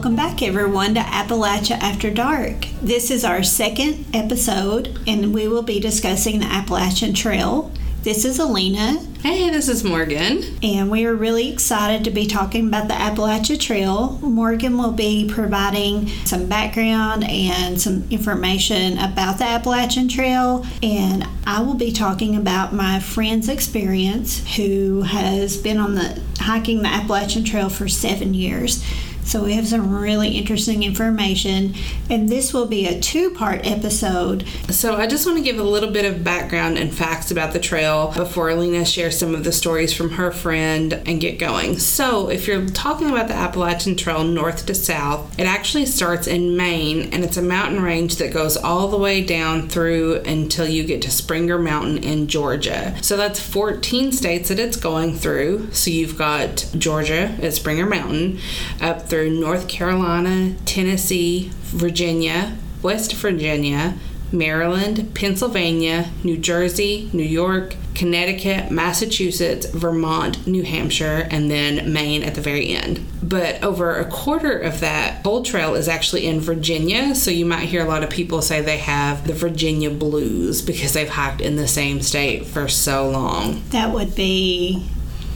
Welcome back, everyone, to Appalachia After Dark. This is our second episode, and we will be discussing the Appalachian Trail. This is Alina, Hey, this is Morgan. and we are really excited to be talking about the Appalachia Trail. Morgan will be providing some background and some information about the Appalachian Trail, and I will be talking about my friend's experience who has been on the hiking the Appalachian Trail for seven years. So we have some really interesting information, and this will be a two-part episode. So, I just want to give a little bit of background and facts about the trail before Alina shares some of the stories from her friend and get going. So, if you're talking about the Appalachian Trail north to south, it actually starts in Maine and it's a mountain range that goes all the way down through until you get to Springer Mountain in Georgia. So, that's 14 states that it's going through. So, you've got Georgia at Springer Mountain, up through North Carolina, Tennessee, Virginia, West Virginia, Maryland, Pennsylvania, New Jersey, New York, Connecticut, Massachusetts, Vermont, New Hampshire, and then Maine at the very end. But over a quarter of that whole trail is actually in Virginia, so you might hear a lot of people say they have the Virginia blues because they've hiked in the same state for so long. That would be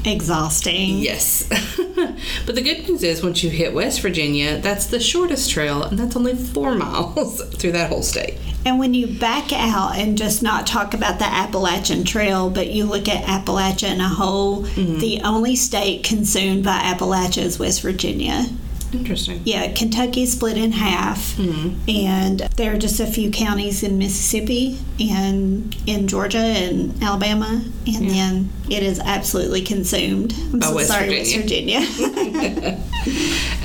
exhausting. Yes. but the good news is once you hit West Virginia, that's the shortest trail, and that's only four miles through that whole state. And when you back out and just not talk about the Appalachian Trail, but you look at Appalachia in a whole, mm-hmm. the only state consumed by Appalachia is West Virginia. Interesting. Yeah, Kentucky split in half, and there are just a few counties in Mississippi and in Georgia and Alabama, and then it is absolutely consumed. I'm By so West sorry, West Virginia.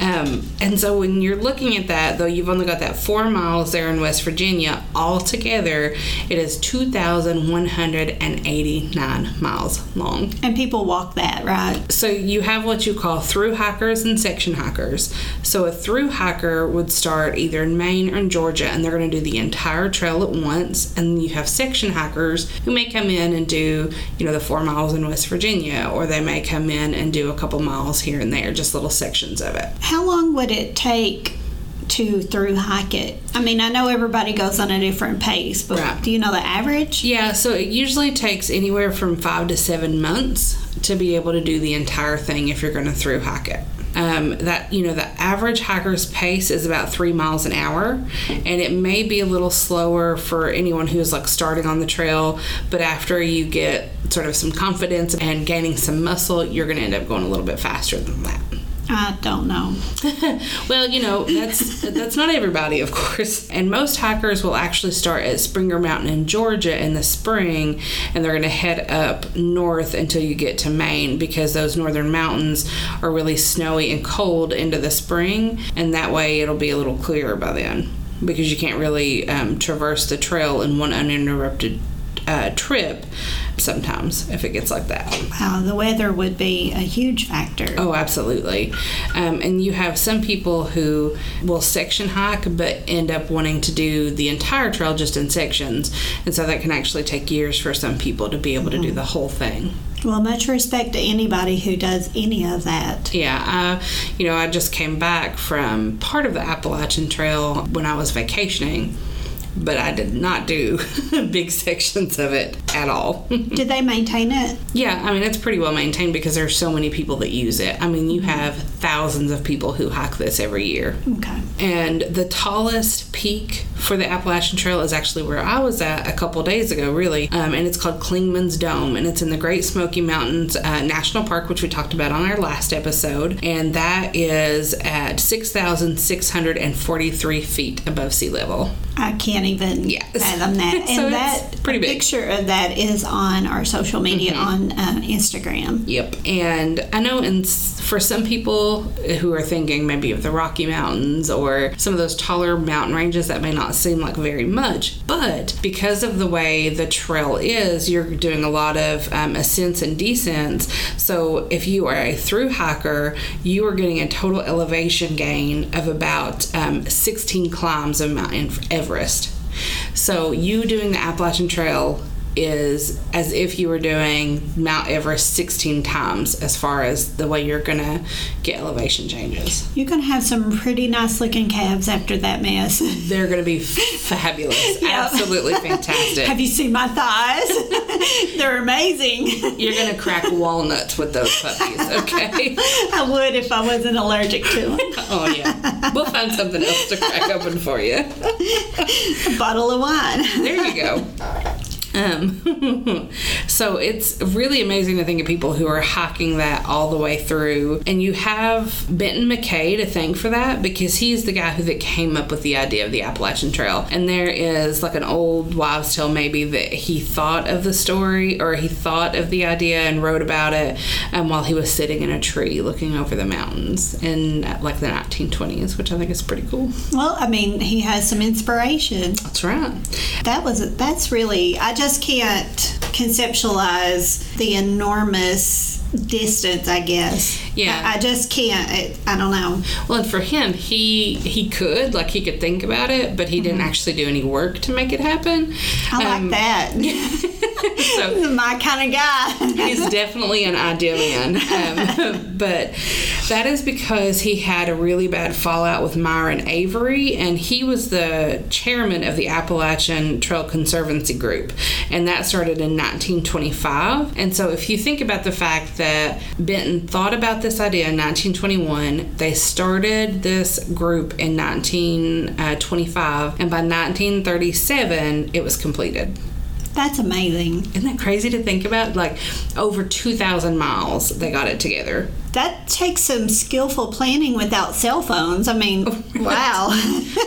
Um, and so when you're looking at that, though, you've only got that four miles there in West Virginia. Altogether, it is 2,189 miles long. and people walk that, right? So you have what you call through hikers and section hikers. So a through hiker would start either in Maine or in Georgia, and they're going to do the entire trail at once. And you have section hikers who may come in and do, you know, the four miles in West Virginia, or they may come in and do a couple miles here and there, just little sections of it. How long would it take to through hike it? I mean, I know everybody goes on a different pace, but Right. do you know the average? Yeah, so it usually takes anywhere from five to seven months to be able to do the entire thing if you're going to through hike it. Um, that you know the average hiker's pace is about three miles an hour, and it may be a little slower for anyone who's like starting on the trail. But after you get sort of some confidence and gaining some muscle, you're going to end up going a little bit faster than that. I don't know. well, you know, that's that's not everybody, of course. And most hikers will actually start at Springer Mountain in Georgia in the spring, and they're going to head up north until you get to Maine because those northern mountains are really snowy and cold into the spring, and that way it'll be a little clearer by then because you can't really um, traverse the trail in one uninterrupted uh, trip sometimes if it gets like that. Wow, the weather would be a huge factor. Oh, absolutely. Um, and you have some people who will section hike but end up wanting to do the entire trail just in sections. And so that can actually take years for some people to be able to do the whole thing. Well, much respect to anybody who does any of that. Yeah, uh, you know, I just came back from part of the Appalachian Trail when I was vacationing, but I did not do big sections of it at all. Did they maintain it? Yeah, I mean it's pretty well maintained because there's so many people that use it. I mean, you have thousands of people who hike this every year. Okay. And the tallest peak for the Appalachian Trail is actually where I was at a couple days ago, really. Um, and it's called Clingman's Dome, and it's in the Great Smoky Mountains uh, National Park, which we talked about on our last episode. And that is at 6,643 feet above sea level. I can't even Yes. fathom that. And So that it's pretty big. picture of that is on our social media on uh, Instagram. Yep. And I know in, for some people who are thinking maybe of the Rocky Mountains or some of those taller mountain ranges, that may not seem like very much. But because of the way the trail is, you're doing a lot of um, ascents and descents. So if you are a through hiker, you are getting a total elevation gain of about um, 16 climbs of Mount Everest. So you doing the Appalachian Trail is as if you were doing Mount Everest 16 times as far as the way you're going to get elevation changes. You're going to have some pretty nice looking calves after that mess. They're going to be fabulous. Yep. Absolutely fantastic. have you seen my thighs? They're amazing. You're going to crack walnuts with those puppies, okay? I would if I wasn't allergic to them. Oh, yeah. We'll find something else to crack open for you. A bottle of wine. There you go. Um, so it's really amazing to think of people who are hiking that all the way through, and you have Benton MacKaye to thank for that because he's the guy who that came up with the idea of the Appalachian Trail. And there is like an old wives' tale maybe that he thought of the story or he thought of the idea and wrote about it um, while he was sitting in a tree looking over the mountains in uh, like the 1920s, which I think is pretty cool. Well, I mean, he has some inspiration. That's right. That was that's really I just can't conceptualize the enormous distance. I guess. Yeah. I, I just can't. It, I don't know. Well, and for him, he he could like he could think about it, but he didn't actually do any work to make it happen. I Um, like that. so My kind of guy. he's definitely an idea man. Um, but that is because he had a really bad fallout with Myron Avery, and he was the chairman of the Appalachian Trail Conservancy Group, and that started in 1925. And so, if you think about the fact that Benton thought about this idea in 1921, they started this group in 1925, uh, and by 1937, it was completed. That's amazing. Isn't that crazy to think about? Like over 2,000 miles, they got it together. That takes some skillful planning without cell phones. I mean, wow.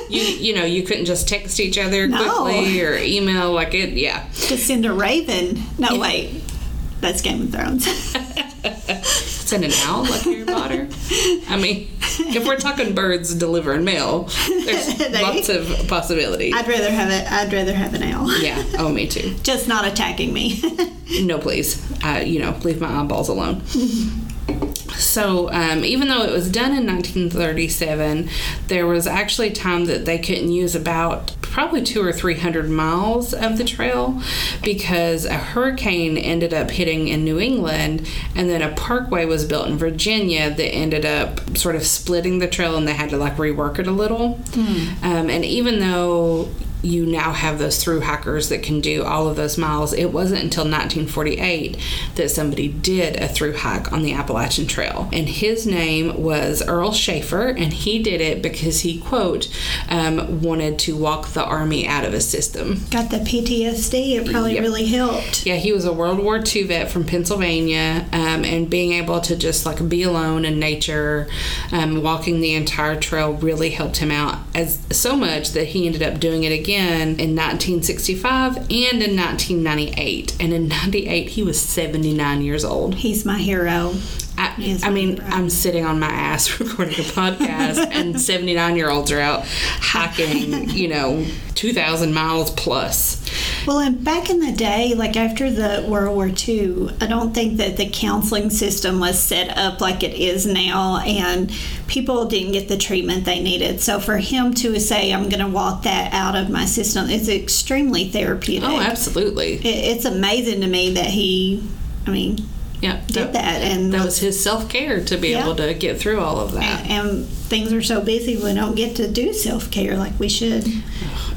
You you know you couldn't just text each other No. quickly or email like it. Yeah, to send a raven. No, wait. That's Game of Thrones. send an owl like Harry Potter. I mean, if we're talking birds delivering mail, there's They- lots of possibilities. I'd rather have it. I'd rather have an owl. Yeah. Oh, me too. Just not attacking me. No, please. Uh, you know, leave my eyeballs alone. So, um, even though it was done in 1937, there was actually time that they couldn't use about probably two or three hundred miles of the trail because a hurricane ended up hitting in New England, and then a parkway was built in Virginia that ended up sort of splitting the trail, and they had to like rework it a little. Um, and even though you now have those through hikers that can do all of those miles. It wasn't until 1948 that somebody did a through hike on the Appalachian Trail. And his name was Earl Shaffer, and he did it because he, quote, um, wanted to walk the army out of his system. Got the PTSD. It probably Yep. really helped. Yeah, he was a World War II vet from Pennsylvania, um, and being able to just like be alone in nature, um, walking the entire trail really helped him out as so much that he ended up doing it again in 1965 and in 1998. And in 98, he was 79 years old. He's my hero. I, I mean, right. I'm sitting on my ass recording a podcast, and 79 year olds are out hiking, you know, 2,000 miles plus. Well, and back in the day, like after the World War II, I don't think that the counseling system was set up like it is now, and people didn't get the treatment they needed. So for him to say, "I'm going to walk that out of my system," is extremely therapeutic. Oh, absolutely. It, it's amazing to me that he, I mean, Yeah. did that, and That was his self care to be Yeah. able to get through all of that. and things are so busy we don't get to do self care like we should.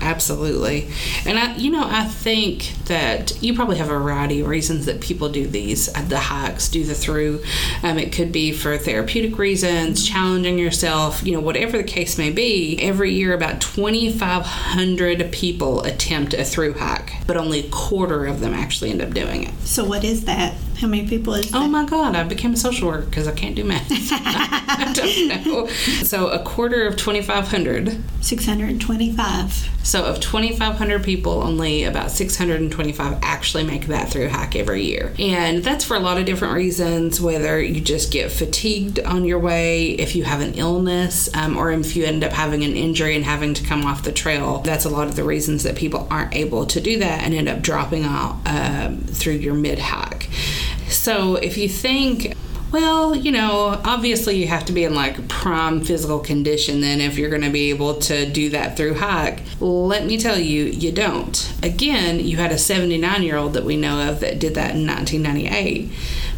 Absolutely. And I, you know, I think that you probably have a variety of reasons that people do these, uh, the hikes, do the through. Um, it could be for therapeutic reasons, challenging yourself, you know, whatever the case may be. Every year, about 2,500 people attempt a through hike, but only a quarter of them actually end up doing it. So what is that? How many people is Oh that? my God, I became a social worker because I can't do math. I don't know. So a quarter of 2,500. 625. So of 2,500 people, only about 625 actually make that through hike every year. And that's for a lot of different reasons, whether you just get fatigued on your way, if you have an illness, um, or if you end up having an injury and having to come off the trail. That's a lot of the reasons that people aren't able to do that and end up dropping out um, through your mid hike. So if you think, Well, you know, obviously you have to be in like prime physical condition then if you're going to be able to do that through hike. Let me tell you, you don't. Again, you had a 79 year old that we know of that did that in 1998.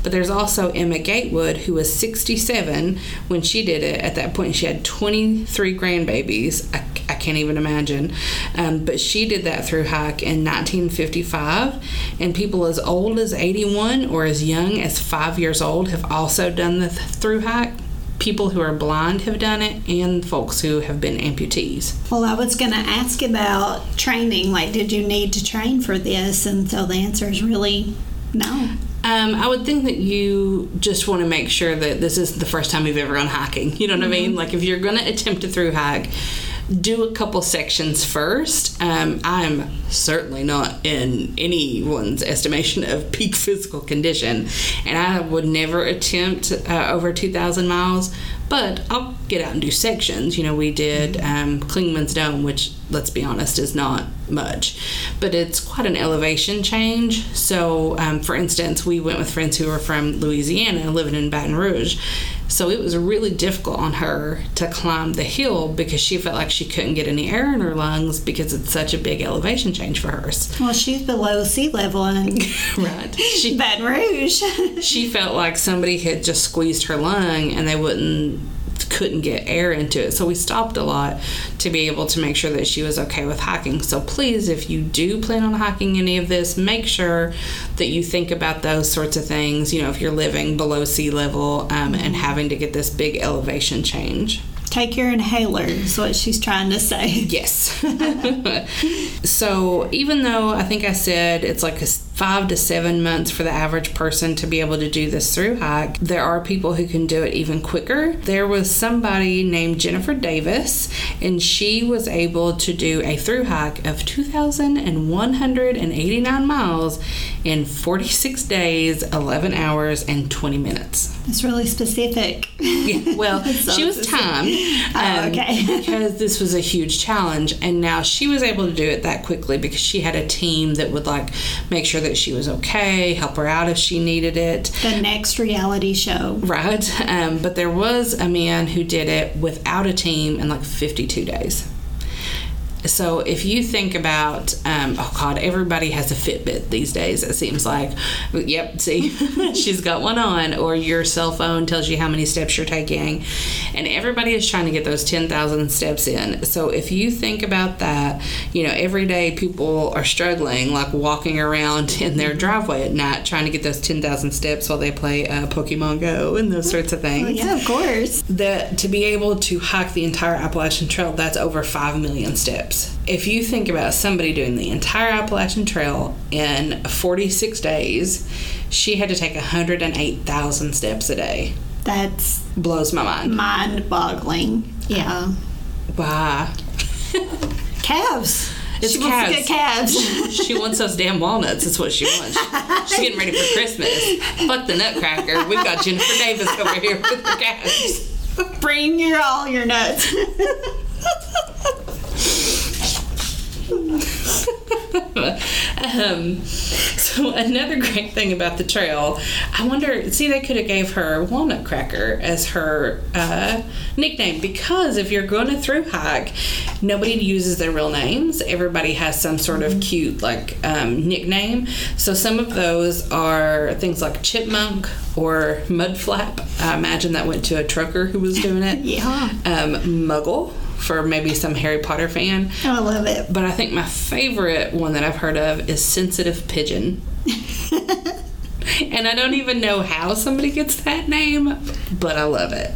But there's also Emma Gatewood, who was 67 when she did it. At that point, she had 23 grandbabies. I, I can't even imagine. Um, but she did that through hike in 1955. And people as old as 81 or as young as five years old have also done the th- through hike. People who are blind have done it, and folks who have been amputees. Well, I was going to ask about training. Like, did you need to train for this? And so the answer is really no. Um, I would think that you just want to make sure that this is the first time you've ever gone hiking. You know what I mean? Like if you're going to attempt a through hike, do a couple sections first. Um, I'm certainly not in anyone's estimation of peak physical condition, and I would never attempt uh, over 2,000 miles. But I'll get out and do sections. You know, we did um, Clingman's Dome, which, let's be honest, is not much, but it's quite an elevation change. So, um, for instance, we went with friends who were from Louisiana living in Baton Rouge. So it was really difficult on her to climb the hill because she felt like she couldn't get any air in her lungs because it's such a big elevation change for her. Well, she's below sea level in Right. She Baton Rouge. she felt like somebody had just squeezed her lung and they wouldn't couldn't get air into it so we stopped a lot to be able to make sure that she was okay with hiking so please if you do plan on hiking any of this make sure that you think about those sorts of things you know if you're living below sea level um, and having to get this big elevation change Take your inhaler, is what she's trying to say. Yes. so even though I think I said it's like a five to seven months for the average person to be able to do this through hike, there are people who can do it even quicker. There was somebody named Jennifer Davis, and she was able to do a through hike of 2,189 miles in 46 days, 11 hours, and 20 minutes. It's really specific. Yeah, well, So she was specific. timed Oh, um, okay. because this was a huge challenge, and now she was able to do it that quickly because she had a team that would like make sure that she was okay, help her out if she needed it. The next reality show. Right, um, but there was a man who did it without a team in like 52 days. So if you think about, um, oh God, everybody has a Fitbit these days. It seems like, yep, see, she's got one on, or your cell phone tells you how many steps you're taking, and everybody is trying to get those ten thousand steps in. So if you think about that, you know, every day people are struggling, like walking around in their driveway at night trying to get those ten thousand steps while they play uh, Pokemon Go and those sorts of things Well, yeah, of course. that to be able to hike the entire Appalachian Trail, that's over 5 million steps. If you think about somebody doing the entire Appalachian Trail in 46 days, she had to take 108,000 steps a day. That's Blows my mind. mind boggling. Yeah. Uh, wow. Calves. It's she wants to get calves. She wants those damn walnuts, That's what she wants. She's getting ready for Christmas. Fuck the nutcracker. We've got Jennifer Davis over here with her calves. Bring your all your nuts. um, so another great thing about the trail, I wonder. See, they could have gave her Walnut Cracker as her uh, nickname because if you're going to through hike, nobody uses their real names. Everybody has some sort of cute like um, nickname. So some of those are things like Chipmunk or Mudflap. I imagine that went to a trucker who was doing it. Yeah. Um, Muggle for maybe some Harry Potter fan. Oh, I love it. But I think my favorite one that I've heard of is sensitive pigeon. and I don't even know how somebody gets that name, but I love it.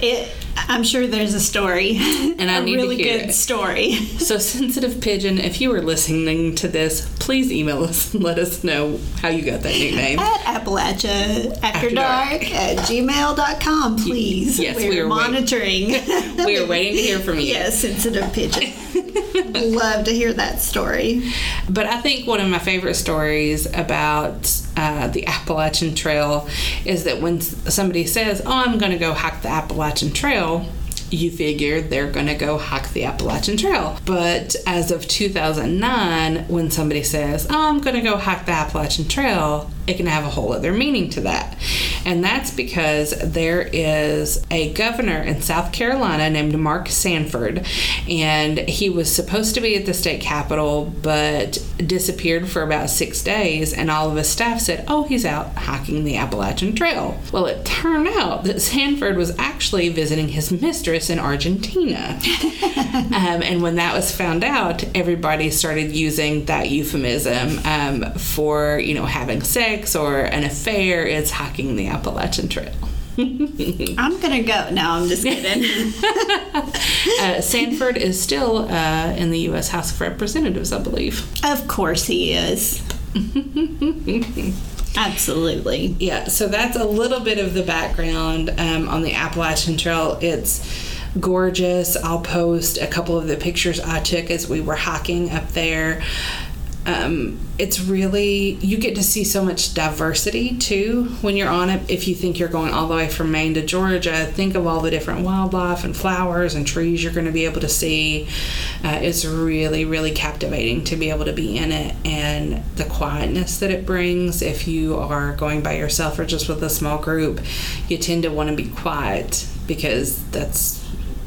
It. I'm sure there's a story. And I a need to really hear good it. story. So, sensitive pigeon, if you were listening to this, please email us and let us know how you got that nickname. At Appalachia After, Dark, Dark. at gmail.com, please. yes, We're we are wait- monitoring. We are waiting to hear from you. Yes, sensitive pigeon. Love to hear that story. But I think one of my favorite stories about uh, the Appalachian Trail is that when somebody says, Oh, I'm going to go hike the Appalachian Trail, you figure they're going to go hike the Appalachian Trail. But as of 2009, when somebody says, Oh, I'm going to go hike the Appalachian Trail, it can have a whole other meaning to that. And that's because there is a governor in South Carolina named Mark Sanford, and he was supposed to be at the state capitol but disappeared for about six days. And all of his staff said, Oh, he's out hiking the Appalachian Trail. Well, it turned out that Sanford was actually visiting his mistress in Argentina. um, and when that was found out, everybody started using that euphemism um, for, you know, having sex or an affair. It's hiking the Appalachian Trail. I'm gonna go. No, I'm just kidding. uh, Sanford is still uh, in the U.S. House of Representatives, I believe. of course he is. Absolutely. Yeah, so that's a little bit of the background um, on the Appalachian Trail. It's gorgeous. I'll post a couple of the pictures I took as we were hiking up there. Um, it's really you get to see so much diversity too when you're on it. If you think you're going all the way from Maine to Georgia, think of all the different wildlife and flowers and trees you're going to be able to see. Uh, it's really, really captivating to be able to be in it and the quietness that it brings. If you are going by yourself or just with a small group, you tend to want to be quiet because that's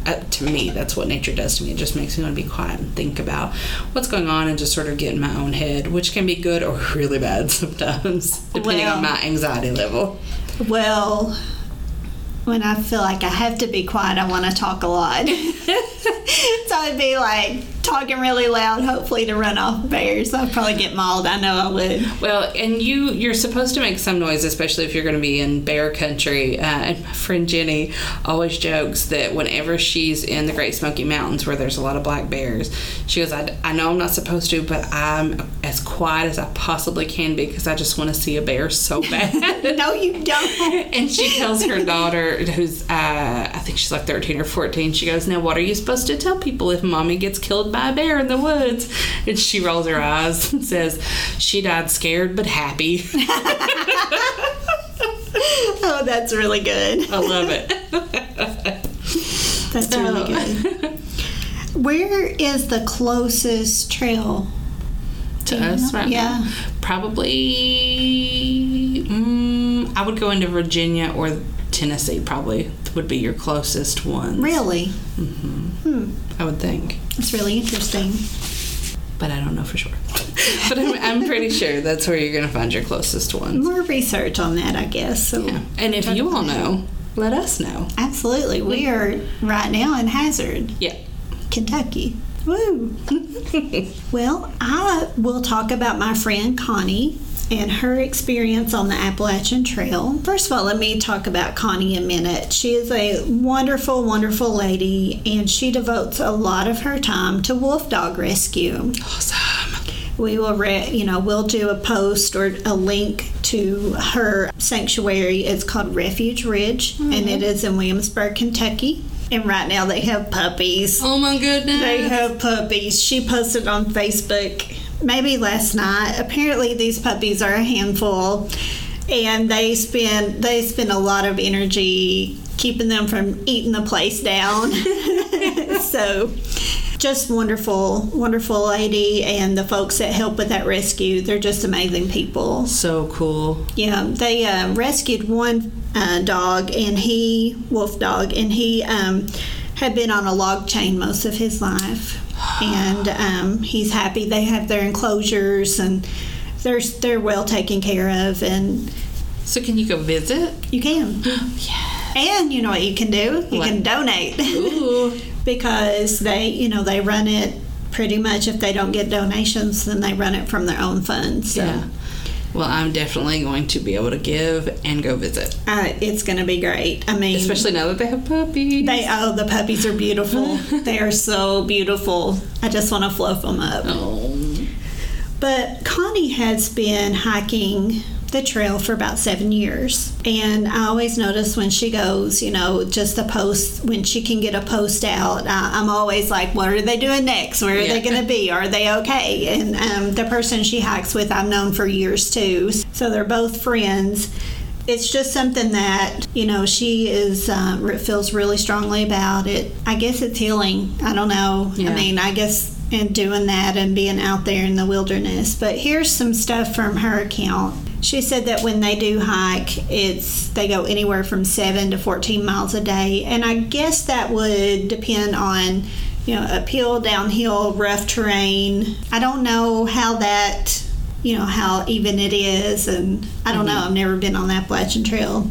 uh, to me, that's what nature does to me. It just makes me want to be quiet and think about what's going on and just sort of get in my own head, which can be good or really bad sometimes, depending Well- on my anxiety level. Well, when I feel like I have to be quiet, I want to talk a lot. so I'd be like talking really loud, hopefully to run off bears. I'd probably get mauled. I know I would. Well, and you you're supposed to make some noise, especially if you're going to be in bear country. Uh, and my friend Jenny always jokes that whenever she's in the Great Smoky Mountains, where there's a lot of black bears, she goes, "I, I know I'm not supposed to, but I'm as quiet as I possibly can be because I just want to see a bear so bad." No, you don't. and she tells her daughter, who's uh, I think she's like 13 or 14, she goes, Now, what are you supposed to tell people if mommy gets killed by a bear in the woods? And she rolls her eyes and says, She died scared but happy. Oh, that's really good. I love it. That's really good. Where is the closest trail to us know? right Yeah. now. Probably, mm, I would go into Virginia or Tennessee, probably would be your closest one. Really? Mm-hmm. I would think. It's really interesting. But I don't know for sure. but I'm, I'm pretty sure that's where you're going to find your closest ones. More research on that, I guess. So Yeah. And if you all know, let us know. Absolutely. We are right now in Hazard, Yeah. Kentucky. Woo! well, I will talk about my friend Connie and her experience on the Appalachian Trail. First of all, let me talk about Connie a minute. She is a wonderful, wonderful lady, and she devotes a lot of her time to wolf dog rescue. Awesome. We will, re- you know, we'll do a post or a link to her sanctuary. It's called Refuge Ridge, and it mm-hmm. is in Williamsburg, Kentucky. And right now they have puppies. Oh my goodness. They have puppies. She posted on Facebook maybe last night. Apparently these puppies are a handful and they spend they spend a lot of energy keeping them from eating the place down. so just wonderful, wonderful lady and the folks that help with that rescue. They're just amazing people. so cool. Yeah, they uh, rescued one uh, dog, and he, wolf dog, and he um, had been on a log chain most of his life. And um, he's happy. They have their enclosures, and they're they're well taken care of, and So can you go visit? you can. Yeah. And you know what you can do? You What? can donate Ooh. because they, you know, they run it pretty much. If they don't get donations, then they run it from their own funds. So. Yeah. Well, I'm definitely going to be able to give and go visit, Uh, it's going to be great. I mean, especially now that they have puppies. They oh the puppies are beautiful. they are so beautiful. I just want to fluff them up. oh. But Connie has been hiking the trail for about seven years, and I always notice when she goes, you know, just the post when she can get a post out. I, I'm always like, what are they doing next? Where are they going to be? Are they okay? And um, the person she hikes with, I've known for years too. So they're both friends it's just something that you know she is uh, feels really strongly about it i guess it's healing i don't know Yeah. i mean i guess in doing that and being out there in the wilderness but here's some stuff from her account She said that when they do hike, it's they go anywhere from seven to fourteen miles a day, and I guess that would depend on you know uphill, downhill, rough terrain. I don't know how that you know how even it is, and I don't know. Mm-hmm. I've never been on the Appalachian Trail,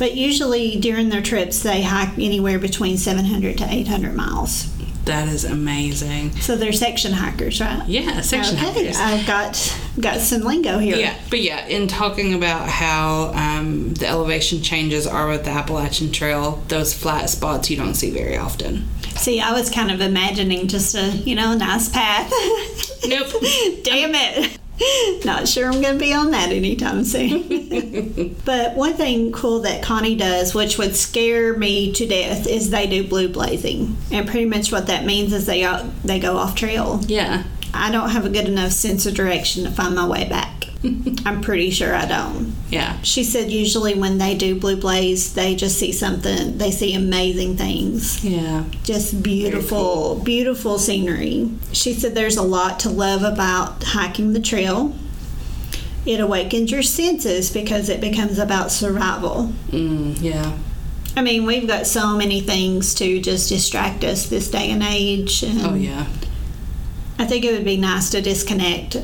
but usually during their trips they hike anywhere between seven hundred to eight hundred miles. That is amazing. So they're section hikers, right? Yeah, section okay, hikers. I've got got some lingo here. Yeah, but yeah, in talking about how um, the elevation changes are with the Appalachian Trail, those flat spots you don't see very often. See, I was kind of imagining just a you know nice path. Nope. Damn it. Not sure I'm going to be on that anytime soon. but one thing cool that Connie does, which would scare me to death, is they do blue blazing, and pretty much what that means is they go, they go off trail. Yeah. I don't have a good enough sense of direction to find my way back. I'm pretty sure I don't. Yeah. She said usually when they do blue blaze, they just see something. They see amazing things Yeah. just beautiful, beautiful scenery. She said there's a lot to love about hiking the trail. It awakens your senses because it becomes about survival. Mm, yeah. I mean, we've got so many things to just distract us this day and age. And Oh yeah. I think it would be nice to disconnect.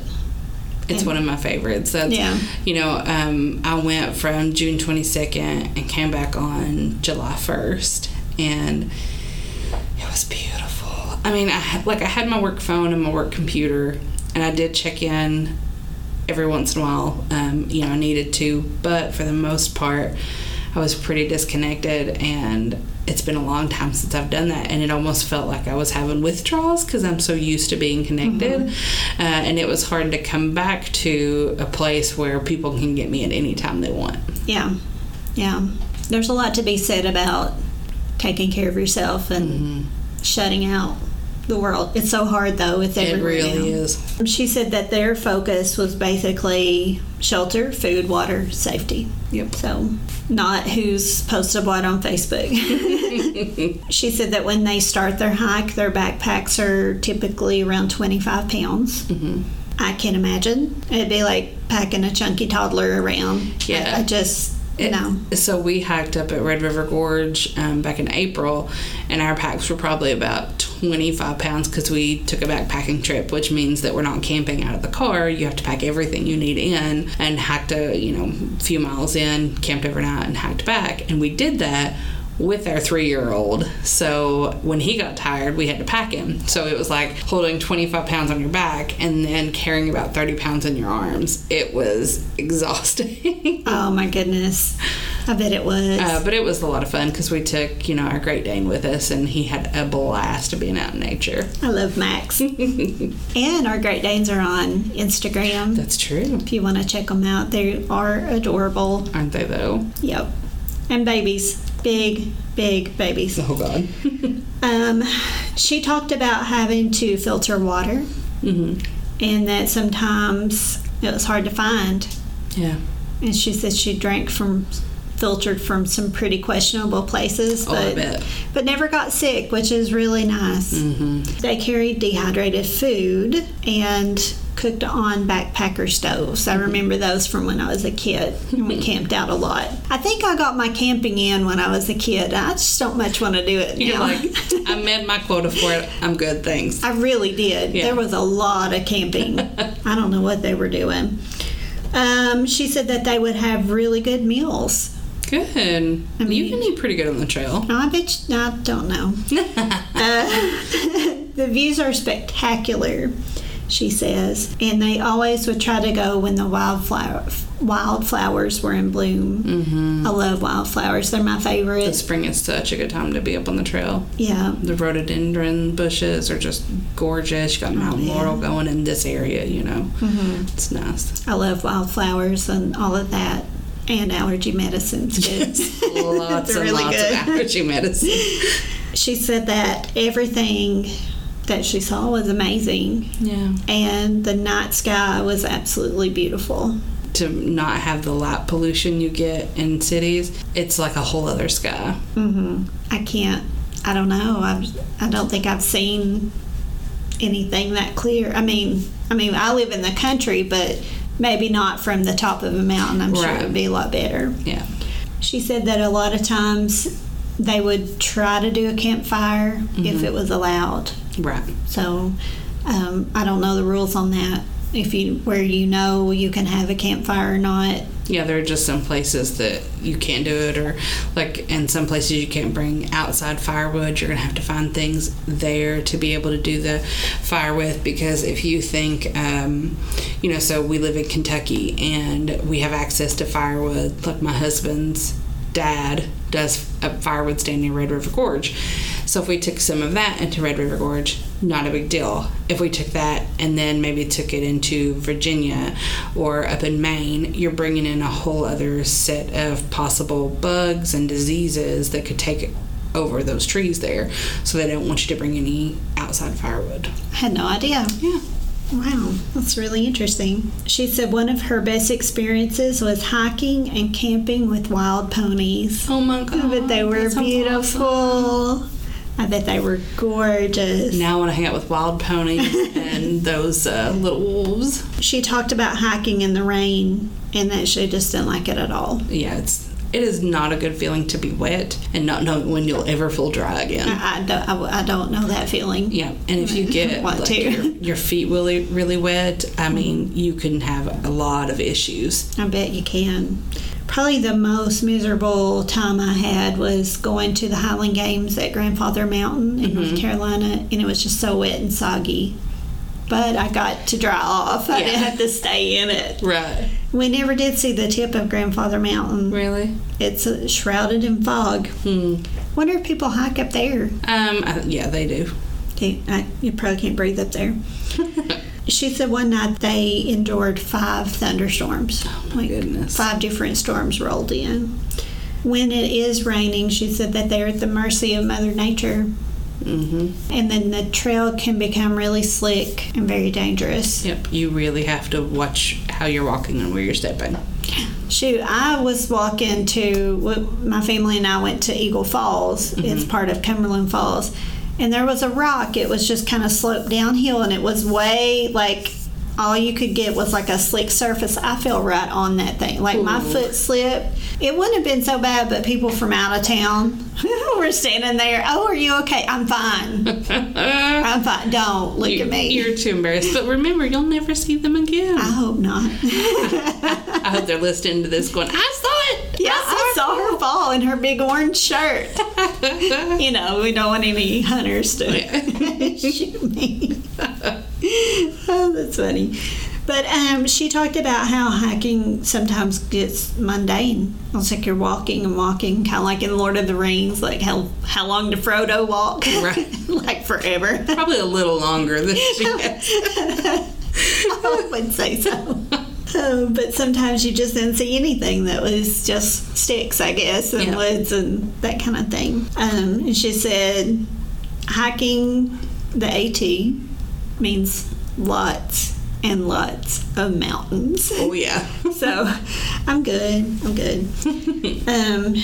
It's one of my favorites. That's Yeah. you know, um, I went from June twenty second and came back on July first, and it was beautiful. I mean, I had, like I had my work phone and my work computer, and I did check in every once in a while. Um, you know, I needed to, but for the most part, I was pretty disconnected and. It's been a long time since I've done that, and it almost felt like I was having withdrawals because I'm so used to being connected. Uh, and it was hard to come back to a place where people can get me at any time they want. Yeah, yeah. There's a lot to be said about taking care of yourself and shutting out the world. It's so hard though. It's It really now. is. She said that their focus was basically shelter, food, water, safety. Yep. So, not who's posted what on Facebook. she said that when they start their hike, their backpacks are typically around 25 pounds. Mm-hmm. I can imagine. It'd be like packing a chunky toddler around. Yeah. I, I just, you It- know. So we hiked up at Red River Gorge um, back in April, and our packs were probably about 25 pounds because we took a backpacking trip, which means that we're not camping out of the car. You have to pack everything you need in, and hiked a you know few miles in, camped overnight, and hiked back. And we did that with our three year old. So when he got tired, we had to pack him. So it was like holding 25 pounds on your back and then carrying about 30 pounds in your arms. It was exhausting. Oh my goodness. I bet it was. Uh, but it was a lot of fun because we took, you know, our Great Dane with us, and he had a blast of being out in nature. I love Max. and our Great Danes are on Instagram. That's true, If you want to check them out, they are adorable. aren't they? Though. Yep. And babies. Big, big babies. Oh God. Um, she talked about having to filter water hmm and that sometimes it was hard to find. Yeah. And she said she drank from filtered from some pretty questionable places, Oh, I but bet. but never got sick, which is really nice. hmm They carried dehydrated food and cooked on backpacker stoves. Mm-hmm. I remember those from when I was a kid. and We camped out a lot. I think I got my camping in when I was a kid. I just don't much want to do it You're now. like, I met my quota for it. I'm good. Thanks. I really did. Yeah. There was a lot of camping. I don't know what they were doing. Um, she said that they would have really good meals. Good. I mean- you can eat pretty good on the trail. I bet you, I don't know. Uh, the views are spectacular, she says, and they always would try to go when the wildflower wildflowers were in bloom. Mm-hmm. I love wildflowers; they're my favorite. The spring is such a good time to be up on the trail. Yeah, The rhododendron bushes are just gorgeous. You got mountain yeah. laurel going in this area, you know. hmm It's nice. I love wildflowers and all of that, and allergy medicine's good. lots and really lots good. of allergy medicine. she said that everything that she saw was amazing, Yeah. and the night sky was absolutely beautiful. To not have the light pollution you get in cities, it's like a whole other sky. hmm I can't. I don't know. I've, I don't think I've seen anything that clear. I mean, I mean, I live in the country, but maybe not from the top of a mountain. I'm sure it would be a lot better. Yeah. She said that a lot of times they would try to do a campfire if it was allowed. Right. So um, I don't know the rules on that. If you where you know you can have a campfire or not. Yeah, there are just some places that you can't do it, or like in some places you can't bring outside firewood. You're gonna have to find things there to be able to do the fire with. Because if you think, um, you know, so we live in Kentucky and we have access to firewood. Like my husband's dad does a firewood stand near Red River Gorge. So if we took some of that into Red River Gorge, not a big deal. If we took that and then maybe took it into Virginia or up in Maine, you're bringing in a whole other set of possible bugs and diseases that could take over those trees there. So they don't want you to bring any outside firewood. I had no idea. Yeah. Wow, that's really interesting. She said one of her best experiences was hiking and camping with wild ponies. Oh my god. I bet they were beautiful. awesome. I bet they were gorgeous. Now I want to hang out with wild ponies and those uh, little wolves. She talked about hiking in the rain and that she just didn't like it at all. Yeah, it's it is not a good feeling to be wet and not know when you'll ever feel dry again. I, I don't, I, I don't know that feeling. Yeah, and if you get like, your, your feet really really wet, I mm-hmm. mean, you can have a lot of issues. I bet you can. Probably the most miserable time I had was going to the Highland Games at Grandfather Mountain in North mm-hmm. Carolina, and it was just so wet and soggy. But I got to dry off. I Yeah. didn't have to stay in it. Right. We never did see the tip of Grandfather Mountain. Really? It's uh, shrouded in fog. Hmm. Wonder if people hike up there. Um. I, yeah, they do. Okay, I, you probably can't breathe up there. She said one night they endured five thunderstorms. Oh my goodness. Five different storms rolled in. When it is raining, she said that they're at the mercy of Mother Nature. Hmm And then the trail can become really slick and very dangerous. Yep. You really have to watch how you're walking and where you're stepping. Shoot, I was walking to, my family and I went to Eagle Falls. It's part of Cumberland Falls. And there was a rock. It was just kind of sloped downhill and it was way like all you could get was like a slick surface. I fell right on that thing. Like my foot slipped. It wouldn't have been so bad, but people from out of town were standing there. Oh, are you okay? I'm fine. I'm fine. Don't look You- at me. You're too embarrassed. But remember, you'll never see them again. I hope not. I hope they're listening to this going, I saw it. Yeah, I saw her fall in her big orange shirt. You know, we don't want any hunters to shoot me. oh, that's funny. But um, she talked about how hiking sometimes gets mundane. It's like you're walking and walking, kind of like in Lord of the Rings. Like how how long did Frodo walk? Right. like forever. Probably a little longer than she has. I would say so. Oh, but sometimes you just didn't see anything that was just sticks, I guess, and Yeah. woods and that kind of thing. Um, and she said hiking the AT means lots and lots of mountains. Oh, yeah. So I'm good. I'm good. um,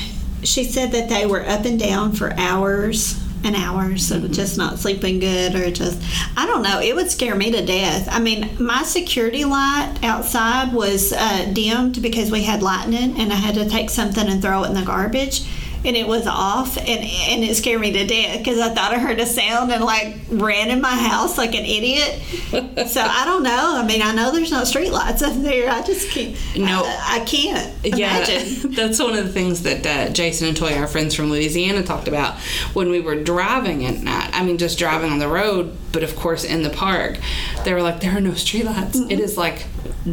she said that they were up and down for hours and hours, so just not sleeping good or just, I don't know. It would scare me to death. I mean, my security light outside was uh, dimmed because we had lightning and I had to take something and throw it in the garbage. And it was off, and, and it scared me to death because I thought I heard a sound and like ran in my house like an idiot. so I don't know. I mean, I know there's no street lights up there. I just can't. No. I, I can't Yeah, imagine. that's one of the things that uh, Jason and Toy, our friends from Louisiana, talked about when we were driving at night. I mean, just driving on the road, but of course in the park. They were like, there are no streetlights. It is like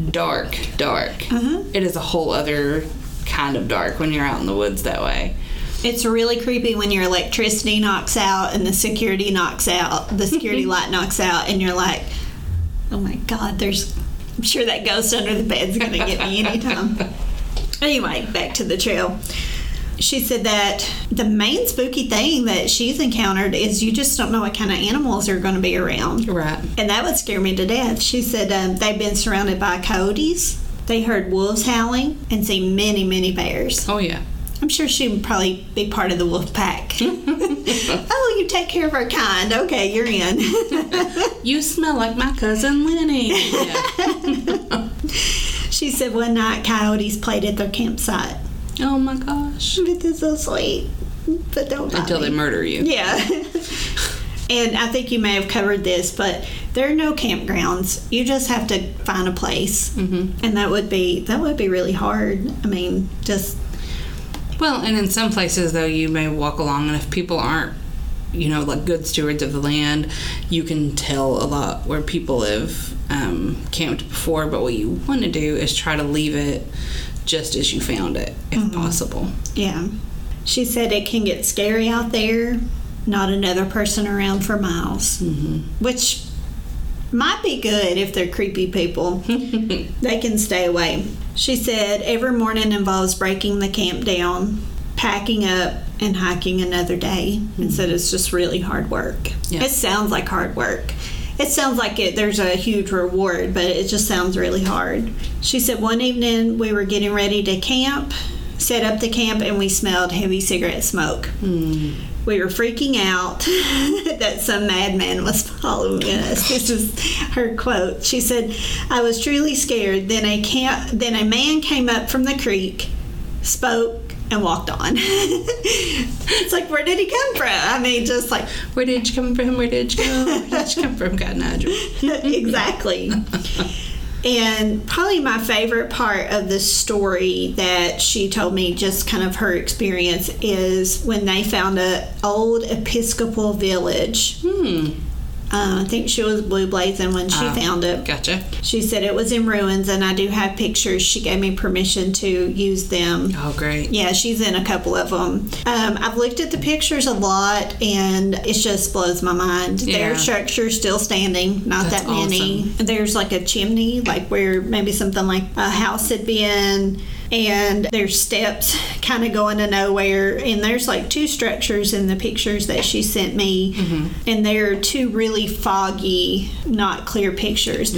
dark, dark. Uh-huh. It is a whole other kind of dark when you're out in the woods that way. It's really creepy when your electricity knocks out and the security knocks out, the security light knocks out, and you're like, oh my God, there's, I'm sure that ghost under the bed's going to get me anytime. anyway, back to the trail. She said that the main spooky thing that she's encountered is you just don't know what kind of animals are going to be around. Right. And that would scare me to death. She said um, they've been surrounded by coyotes. They heard wolves howling and seen many, many bears. Oh, yeah. I'm sure she would probably be part of the wolf pack. oh, you take care of our kind. Okay, you're in. You smell like my cousin Lenny. She said one night coyotes played at their campsite. Oh my gosh. This is so sweet. But don't Until they murder you. Yeah. and I think you may have covered this, but there are no campgrounds. You just have to find a place, mm-hmm. and that would be that would be really hard. I mean, just Well, and in some places though, you may walk along, and if people aren't, you know, like good stewards of the land, you can tell a lot where people have um, camped before. But what you want to do is try to leave it just as you found it, if possible. yeah. She said it can get scary out there. Not another person around for miles, mm-hmm. which might be good if they're creepy people. they can stay away. She said every morning involves breaking the camp down, packing up, and hiking another day. And hmm. said it's just really hard work. Yeah. It sounds like hard work. It sounds like it. There's a huge reward, but it just sounds really hard. She said one evening we were getting ready to camp, set up the camp, and we smelled heavy cigarette smoke. Hmm. We were freaking out that some madman was following us. This is her quote. She said, "I was truly scared. Then a camp, then a man came up from the creek, spoke." And walked on. it's like, where did he come from? I mean, just like Where did you come from? Where did you go? Where did you come from, God Nigel? exactly. And probably my favorite part of the story that she told me, just kind of her experience, is when they found a old Episcopal village. Hmm. Uh, I think she was blue blazing when she Ah. found it. Gotcha. She said it was in ruins, and I do have pictures. She gave me permission to use them. Oh, great. Yeah, she's in a couple of them. Um, I've looked at the pictures a lot, and it just blows my mind. Yeah. Their structure's still standing, not That's that many. There's like a chimney, like where maybe something like a house had been, and there's steps kind of going to nowhere. And there's like two structures in the pictures that she sent me, and they're two really foggy, not clear pictures.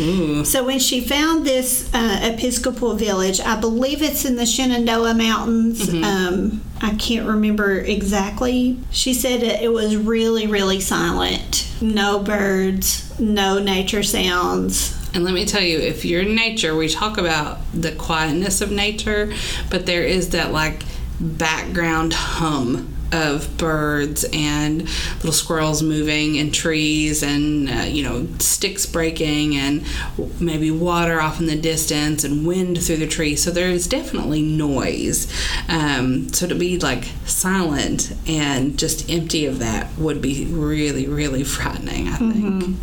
So when she found this uh, Episcopal village, I believe it's in the Shenandoah Mountains. Um, I can't remember exactly. She said it was really, really silent. No birds, no nature sounds. And let me tell you, if you're in nature, we talk about the quietness of nature, but there is that like background hum of birds and little squirrels moving and trees and uh, you know sticks breaking and maybe water off in the distance and wind through the trees. So there is definitely noise. Um, so to be like silent and just empty of that would be really really frightening i think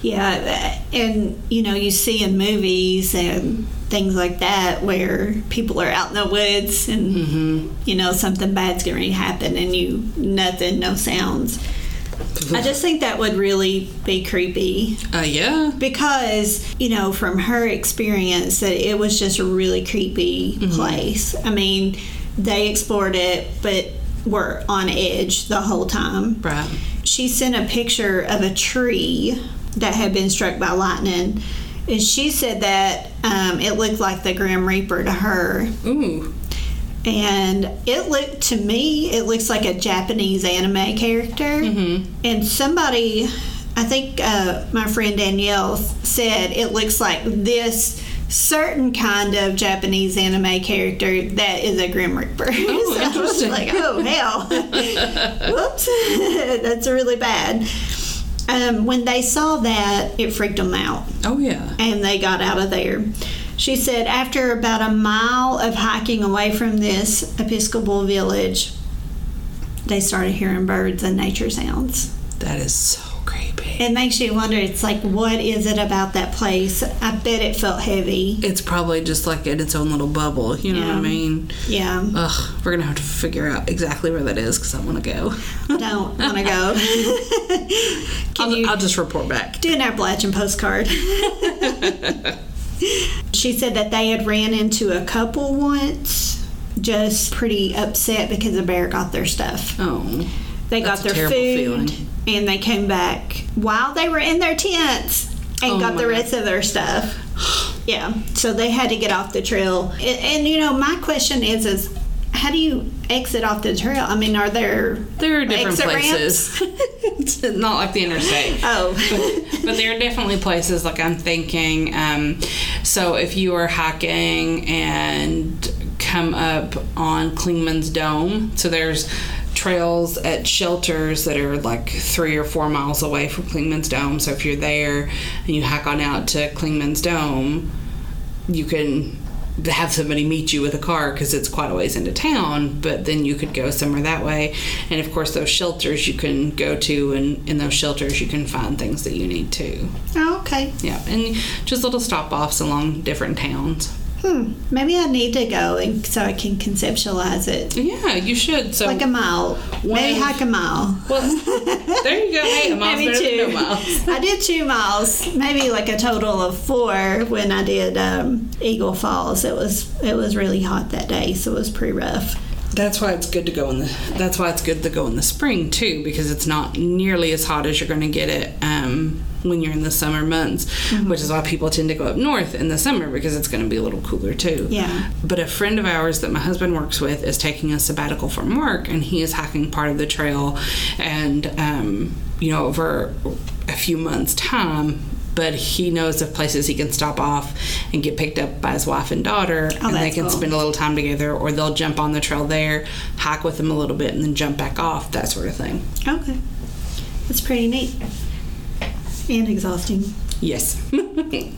Yeah, and you know, you see in movies and things like that where people are out in the woods and you know something bad's going to happen and you nothing, no sounds. I just think that would really be creepy. Uh, yeah. Because you know from her experience that it was just a really creepy place. I mean, they explored it, but were on edge the whole time. Right. She sent a picture of a tree that had been struck by lightning. And she said that um, it looked like the Grim Reaper to her. ooh And it looked to me, it looks like a Japanese anime character. And somebody, I think uh, my friend Danielle said it looks like this certain kind of Japanese anime character that is a Grim Reaper. Oh, So I was interesting. like, oh, hell. Whoops. That's really bad. Um, when they saw that, it freaked them out oh yeah and they got out of there. She said after about a mile of hiking away from this Episcopal village, they started hearing birds and nature sounds. That is so creepy. It makes you wonder, it's like, what is it about that place? I bet it felt heavy. It's probably just like in its own little bubble. You know what I mean? Yeah, Ugh, we're gonna have to figure out exactly where that is because I want to go. I don't want to go. Can I'll, you I'll just report back. do an Appalachian postcard? she said that they had ran into a couple once, just pretty upset because a bear got their stuff. Oh, They got a their terrible food feeling. And they came back while they were in their tents and Oh got the God. rest of their stuff. Yeah, so they had to get off the trail. And, and you know, my question is, is how do you exit off the trail? I mean, are there There are different places. it's not like the interstate. Oh, but there are definitely places like I'm thinking. Um, so if you are hiking and come up on Clingman's Dome, so there's trails at shelters that are like three or four miles away from Clingman's Dome. So if you're there and you hike on out to Clingman's Dome, you can have somebody meet you with a car because it's quite a ways into town but then you could go somewhere that way and of course those shelters you can go to and in those shelters you can find things that you need too oh, okay. yeah and just little stop offs along different towns Hmm. Maybe I need to go and so I can conceptualize it. yeah you should so Like a mile. Maybe hike a mile. well there you go hey a mile's Maybe two. no miles I did two miles, maybe like a total of four when I did um, Eagle Falls. It was it was really hot that day, so it was pretty rough. That's why it's good to go in the. That's why it's good to go in the spring too, because it's not nearly as hot as you're going to get it um, when you're in the summer months. Which is why people tend to go up north in the summer because it's going to be a little cooler too. Yeah. But a friend of ours that my husband works with is taking a sabbatical from work, and he is hiking part of the trail, and um, you know over a few months' time. But he knows of places he can stop off and get picked up by his wife and daughter, and they Oh, can cool. spend a little time together, or they'll jump on the trail there, hike with them a little bit, and then jump back off, that sort of thing. Okay. That's pretty neat. And exhausting. Yes.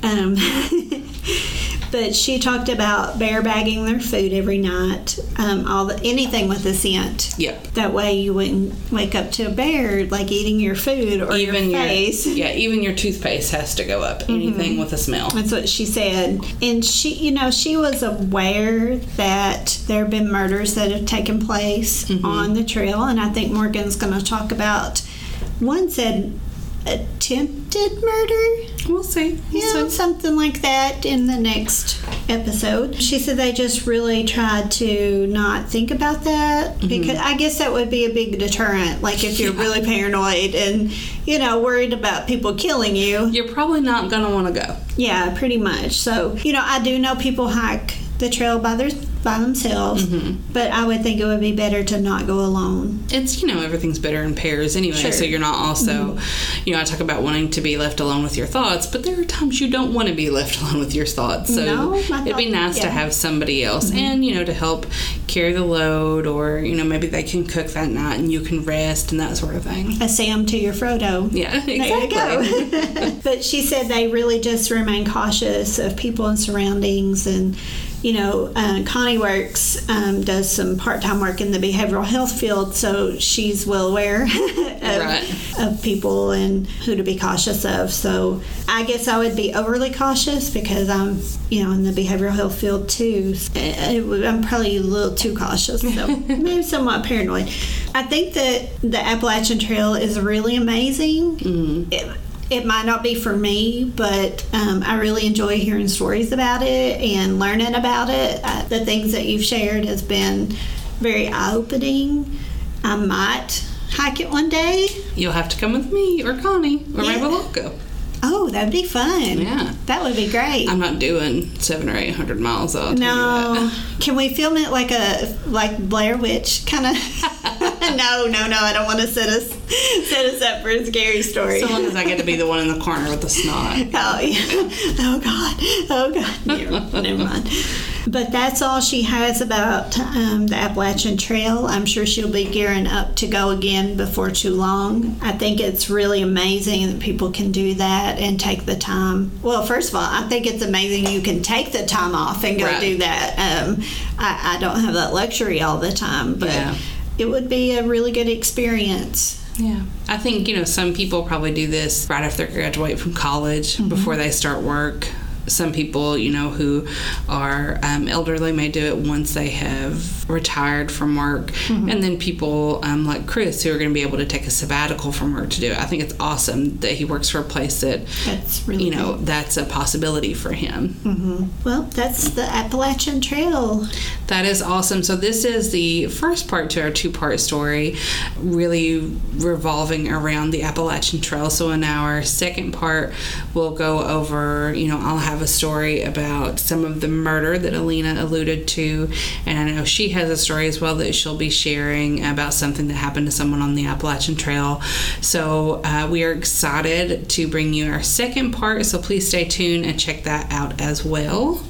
Um, but she talked about bear bagging their food every night, um, all the, anything with a scent. yep. That way you wouldn't wake up to a bear like eating your food or Even your your yeah, even your toothpaste has to go up. Anything with a smell. That's what she said. And she, you know, she was aware that there have been murders that have taken place on the trail. And I think Morgan's going to talk about one said attempted murder. We'll see. We'll Yeah, see. something like that in the next episode. She said they just really tried to not think about that mm-hmm. because I guess that would be a big deterrent. Like if you're Yeah. really paranoid and, you know, worried about people killing you. You're probably not gonna want to go. Yeah, pretty much. So, you know, I do know people hike the trail by their by themselves, but I would think it would be better to not go alone. It's you know everything's better in pairs anyway, Sure. Mm-hmm. so you're not also, you know, I talk about wanting to be left alone with your thoughts, but there are times you don't want to be left alone with your thoughts. So No, it'd be nice to yeah. Mm-hmm. have somebody else, and you know, to help carry the load, or you know, maybe they can cook that night and you can rest and that sort of thing. A Sam to your Frodo. Yeah, There exactly. you go. but she said they really just remain cautious of people and surroundings. And, you know, uh, Connie Works um, does some part time work in the behavioral health field, so she's well aware of, Right. of people and who to be cautious of. So I guess I would be overly cautious because I'm, you know, in the behavioral health field too. Uh, it would- I'm probably a little too cautious, so maybe somewhat paranoid. I think that the Appalachian Trail is really amazing. It, it might not be for me, but um, I really enjoy hearing stories about it and learning about it. Uh, the things that you've shared has been very eye opening. I might hike it one day. You'll have to come with me or Connie or Yeah. maybe we'll go. Oh, that'd be fun. Yeah. That would be great. I'm not doing seven or eight hundred miles. I'll no, can we film it like a like Blair Witch kind of? no, no, no. I don't want to set us set us up for a scary story. So long as I get to be the one in the corner with the snot. Oh yeah. Oh God. Oh God. Never, never mind. But that's all she has about um, the Appalachian Trail. I'm sure she'll be gearing up to go again before too long. I think it's really amazing that people can do that and take the time. Well, first of all, I think it's amazing you can take the time off and go Right. do that. Um, I, I don't have that luxury all the time, but Yeah. It would be a really good experience. Yeah. I think, you know, some people probably do this right after they graduate from college mm-hmm. before they start work. Some people, you know, who are um, elderly may do it once they have retired from work. And then people um, like Chris who are going to be able to take a sabbatical from work to do it. I think it's awesome that he works for a place that, That's really you know, good. that's a possibility for him. Well, that's the Appalachian Trail. That is awesome. So, this is the first part to our two part story, really revolving around the Appalachian Trail. So, in our second part, we'll go over, you know, I'll have have a story about some of the murder that Alina alluded to. And I know she has a story as well that she'll be sharing about something that happened to someone on the Appalachian Trail. So uh, we are excited to bring you our second part. So please stay tuned and check that out as well.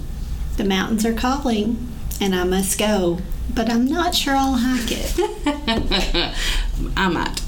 The mountains are calling, and I must go, but I'm not sure I'll hike it. I might.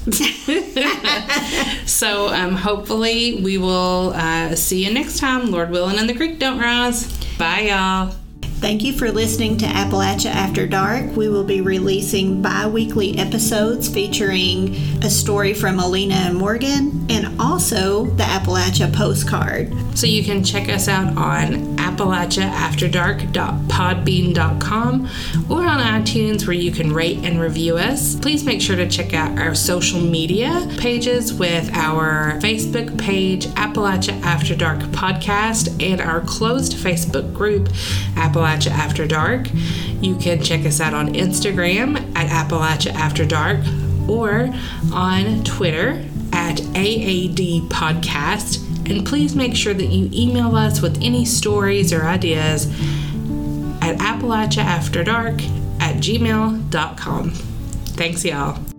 so um, hopefully we will uh, see you next time. Lord willing, and the creek don't rise. Bye, y'all. Thank you for listening to Appalachia After Dark. We will be releasing bi weekly episodes featuring a story from Alina and Morgan and also the Appalachia postcard. So you can check us out on appalachiaafterdark.podbean.com or on iTunes where you can rate and review us. Please make sure to check out our social media pages with our Facebook page, Appalachia After Dark Podcast, and our closed Facebook group, Appalachia After Dark. You can check us out on Instagram at Appalachia After Dark or on Twitter at AAD Podcast. And please make sure that you email us with any stories or ideas at appalachiaafterdark at gmail.com. Thanks, y'all.